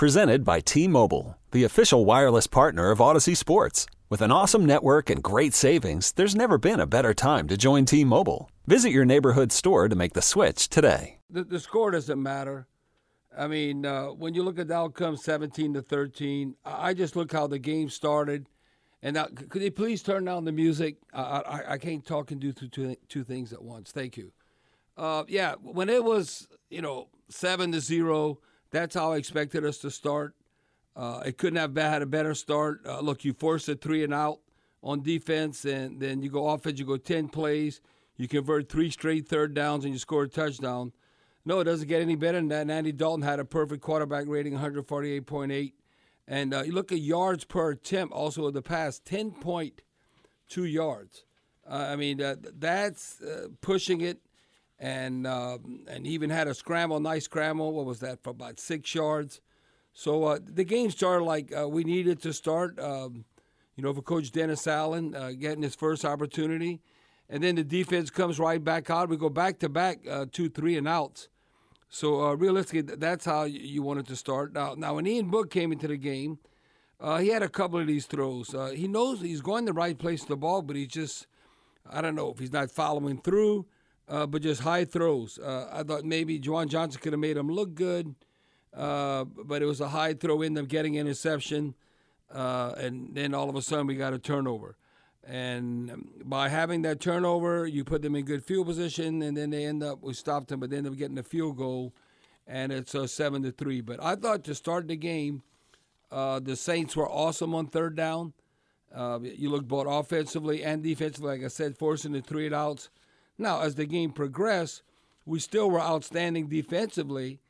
Presented by T Mobile, the official wireless partner of Audacy Sports. With an awesome network and great savings, there's never been a better time to join T Mobile. Visit your neighborhood store to make the switch today. The, the score doesn't matter. I mean, uh, when you look at the outcome 17 to 13, I just look how the game started. And now, could you please turn down the music? I, I, I can't talk and do two, two, two things at once. Thank you. Uh, yeah, when it was, you know, 7 to 0, that's how I expected us to start. Uh, it couldn't have had a better start. Uh, look, you force a three and out on defense, and then you go offense, you go 10 plays, you convert three straight third downs, and you score a touchdown. No, it doesn't get any better than that. And Andy Dalton had a perfect quarterback rating, 148.8. And uh, you look at yards per attempt, also in the past, 10.2 yards. Uh, I mean, uh, that's pushing it. And um, and even had a scramble, nice scramble. What was that for about six yards? So uh, the game started like uh, we needed to start. Um, you know, for Coach Dennis Allen getting his first opportunity and then the defense comes right back out. We go back to back, uh, two, three, and outs. So uh, realistically, that's how you wanted to start. Now, now when Ian Book came into the game, uh, he had a couple of these throws. Uh, he knows he's going the right place to the ball, but he's just, I don't know if he's not following through, uh, but just high throws. Uh, I thought maybe Juwan Johnson could have made him look good, but it was a high throw, end up getting interception, and then all of a sudden we got a turnover. And by having that turnover, you put them in good field position, and then they end up we stopped them, but they end up getting a field goal, and it's a seven to three. But I thought to start the game, uh, the Saints were awesome on third down. Uh, you look both offensively and defensively, like I said, forcing the three outs. Now, as the game progressed, we still were outstanding defensively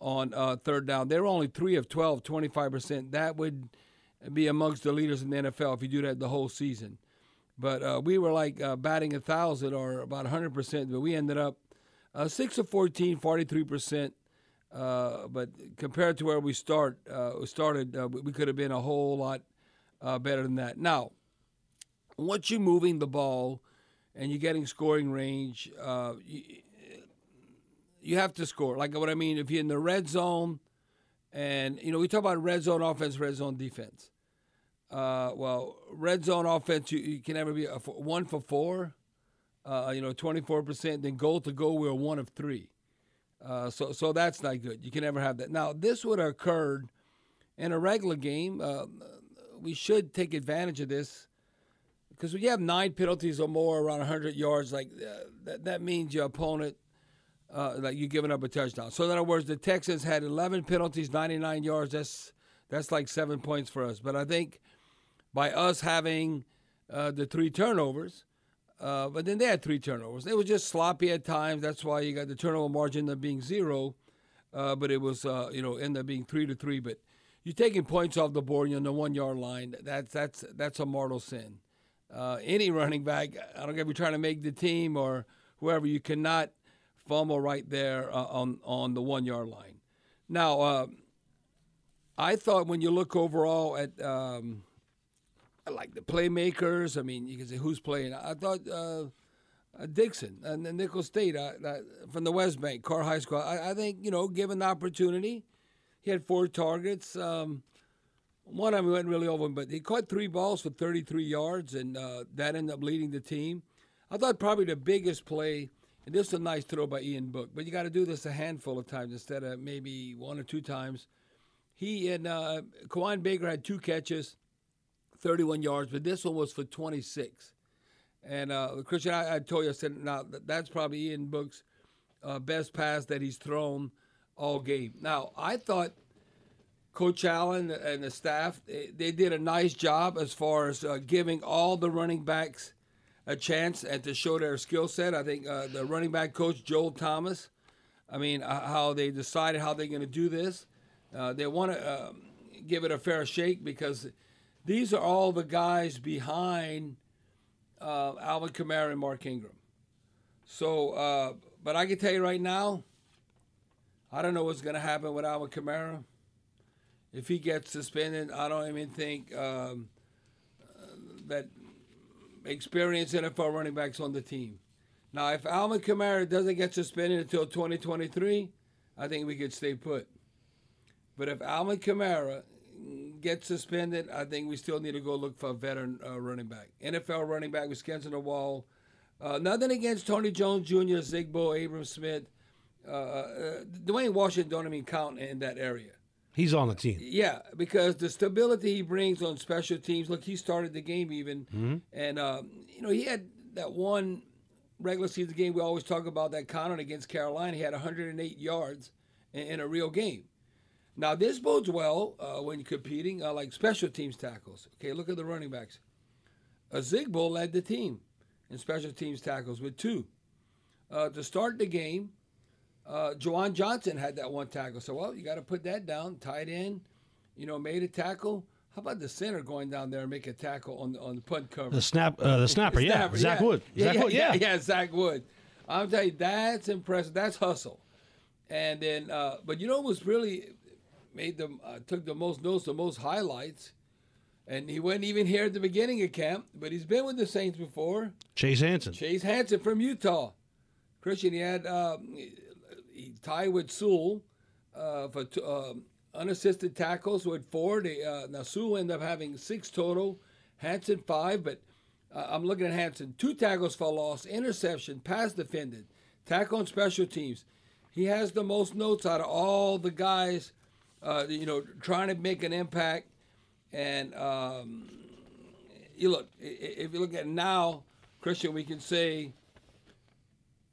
on uh, third down. They were only three of 12, 25%. That would be amongst the leaders in the NFL if you do that the whole season. But uh, we were like uh, batting a thousand or about 100%, but we ended up uh, 6 of 14, 43%. Uh, but compared to where we start, uh, started, we could have been a whole lot better than that. Now, once you're moving the ball and you're getting scoring range, you, you have to score. Like what I mean, if you're in the red zone, and you know we talk about red zone offense, red zone defense. Uh, well, red zone offense, you, you can never be a, one for four, uh, you know, 24%. Then goal to goal, we're one of three. Uh, so, so that's not good. You can never have that. Now, this would have occurred in a regular game. Uh, we should take advantage of this because when you have nine penalties or more around 100 yards, like uh, that, that means your opponent, uh, like you're giving up a touchdown. So, in other words, the Texans had 11 penalties, 99 yards. That's that's like seven points for us. But I think by us having uh, the three turnovers. Uh, but then they had three turnovers. They were just sloppy at times. That's why you got the turnover margin of being zero. Uh, but it was, uh, you know, end up being three to three. But you're taking points off the board. You're on the one yard line. That's that's that's a mortal sin. Uh, any running back, I don't care if you're trying to make the team or whoever, you cannot fumble right there uh, on on the one yard line. Now, I thought when you look overall at um, like the playmakers. I mean, you can say who's playing. I thought uh, uh, Dixon and uh, Nicholls State uh, from the West Bank, Karr High School. I, I, think you know, given the opportunity, he had four targets. Um, one of them went really over, but he caught three balls for 33 yards, and uh, that ended up leading the team. I thought probably the biggest play, and this is a nice throw by Ian Book, but you got to do this a handful of times instead of maybe one or two times. He and uh, Baker had two catches 31 yards, but this one was for 26. And uh, Kristian, I, I, told you, I said, now that's probably Ian Book's uh, best pass that he's thrown all game. Now, I thought Coach Allen and the staff, they, did a nice job as far as uh, giving all the running backs a chance and to show their skill set. I think uh, the running back coach, Joel Thomas, I mean, uh, how they decided how they're going to do this. Uh, they want to um, give it a fair shake because – these are all the guys behind uh, Alvin Kamara and Mark Ingram. So, uh, but I can tell you right now, I don't know what's going to happen with Alvin Kamara. If he gets suspended, I don't even think um, that experienced NFL running backs on the team. Now, if Alvin Kamara doesn't get suspended until 2023, I think we could stay put. But if Alvin Kamara gets suspended, I think we still need to go look for a veteran uh, running back. NFL running back with skins on the wall. Uh, nothing against Tony Jones Jr., Zigbo, Abram Smith. Uh, uh, Dwayne Washington don't even count in that area. He's on the team. Yeah, because the stability he brings on special teams. Look, he started the game even, Mm-hmm. and um, you know he had that one regular season game we always talk about that counted against Carolina. He had 108 yards in, in a real game. Now this bodes well uh, when competing uh, like special teams tackles. Okay, look at the running backs. A Zigbo led the team in special teams tackles with two. Uh, to start the game, uh, Juwan Johnson had that one tackle. So, well, you got to put that down. Tight end, you know, made a tackle. How about the center going down there and make a tackle on the, on the punt cover? The snap, uh, the snapper, yeah, Snapper, Zach yeah. Wood, Yeah, Zach yeah, Wood, yeah. yeah, Zach Wood. I'm telling you, that's impressive. That's hustle. And then, uh, but you know, what was really made them uh, took the most notes, the most highlights. And he wasn't even here at the beginning of camp, but he's been with the Saints before. Chase Hansen. Chase Hansen from Utah. Kristian, he had um, he tied with Sewell uh, for t- um unassisted tackles with four. They, uh, now Sewell ended up having six total, Hansen five. But uh, I'm looking at Hansen: two tackles for loss, interception, pass defended, tackle on special teams. He has the most notes out of all the guys. Uh, you know, trying to make an impact. And um, you look, if you look at now, Kristian, we can say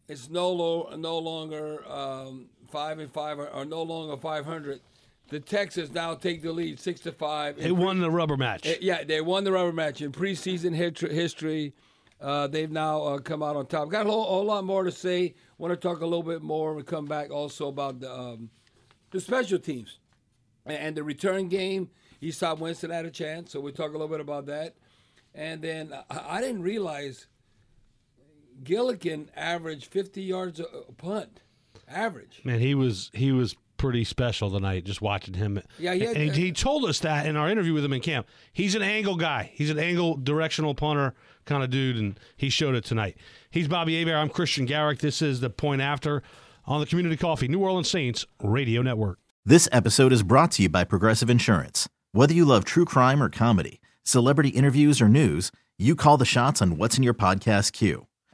it's no lo- no longer um, five and five or, or no longer five hundred. The Texans now take the lead, six to five. They won the rubber match. Uh, Yeah, they won the rubber match in preseason hit- history. Uh, they've now uh, come out on top. Got a whole, whole lot more to say. Want to talk a little bit more and come back also about the um, the special teams and, and the return game. Easop Winston had a chance, so we talk a little bit about that. And then I, I didn't realize Gillikin averaged 50 yards a, a punt, average. Man, he was he was pretty special tonight. Just watching him. Yeah, he had- and he, he told us that in our interview with him in camp. He's an angle guy. He's an angle directional punter kind of dude, and he showed it tonight. He's Bobby Hebert. I'm Kristian Garic. This is the point after on the Community Coffee New Orleans Saints Radio Network. This episode is brought to you by Progressive Insurance. Whether you love true crime or comedy, celebrity interviews or news, you call the shots on what's in your podcast queue.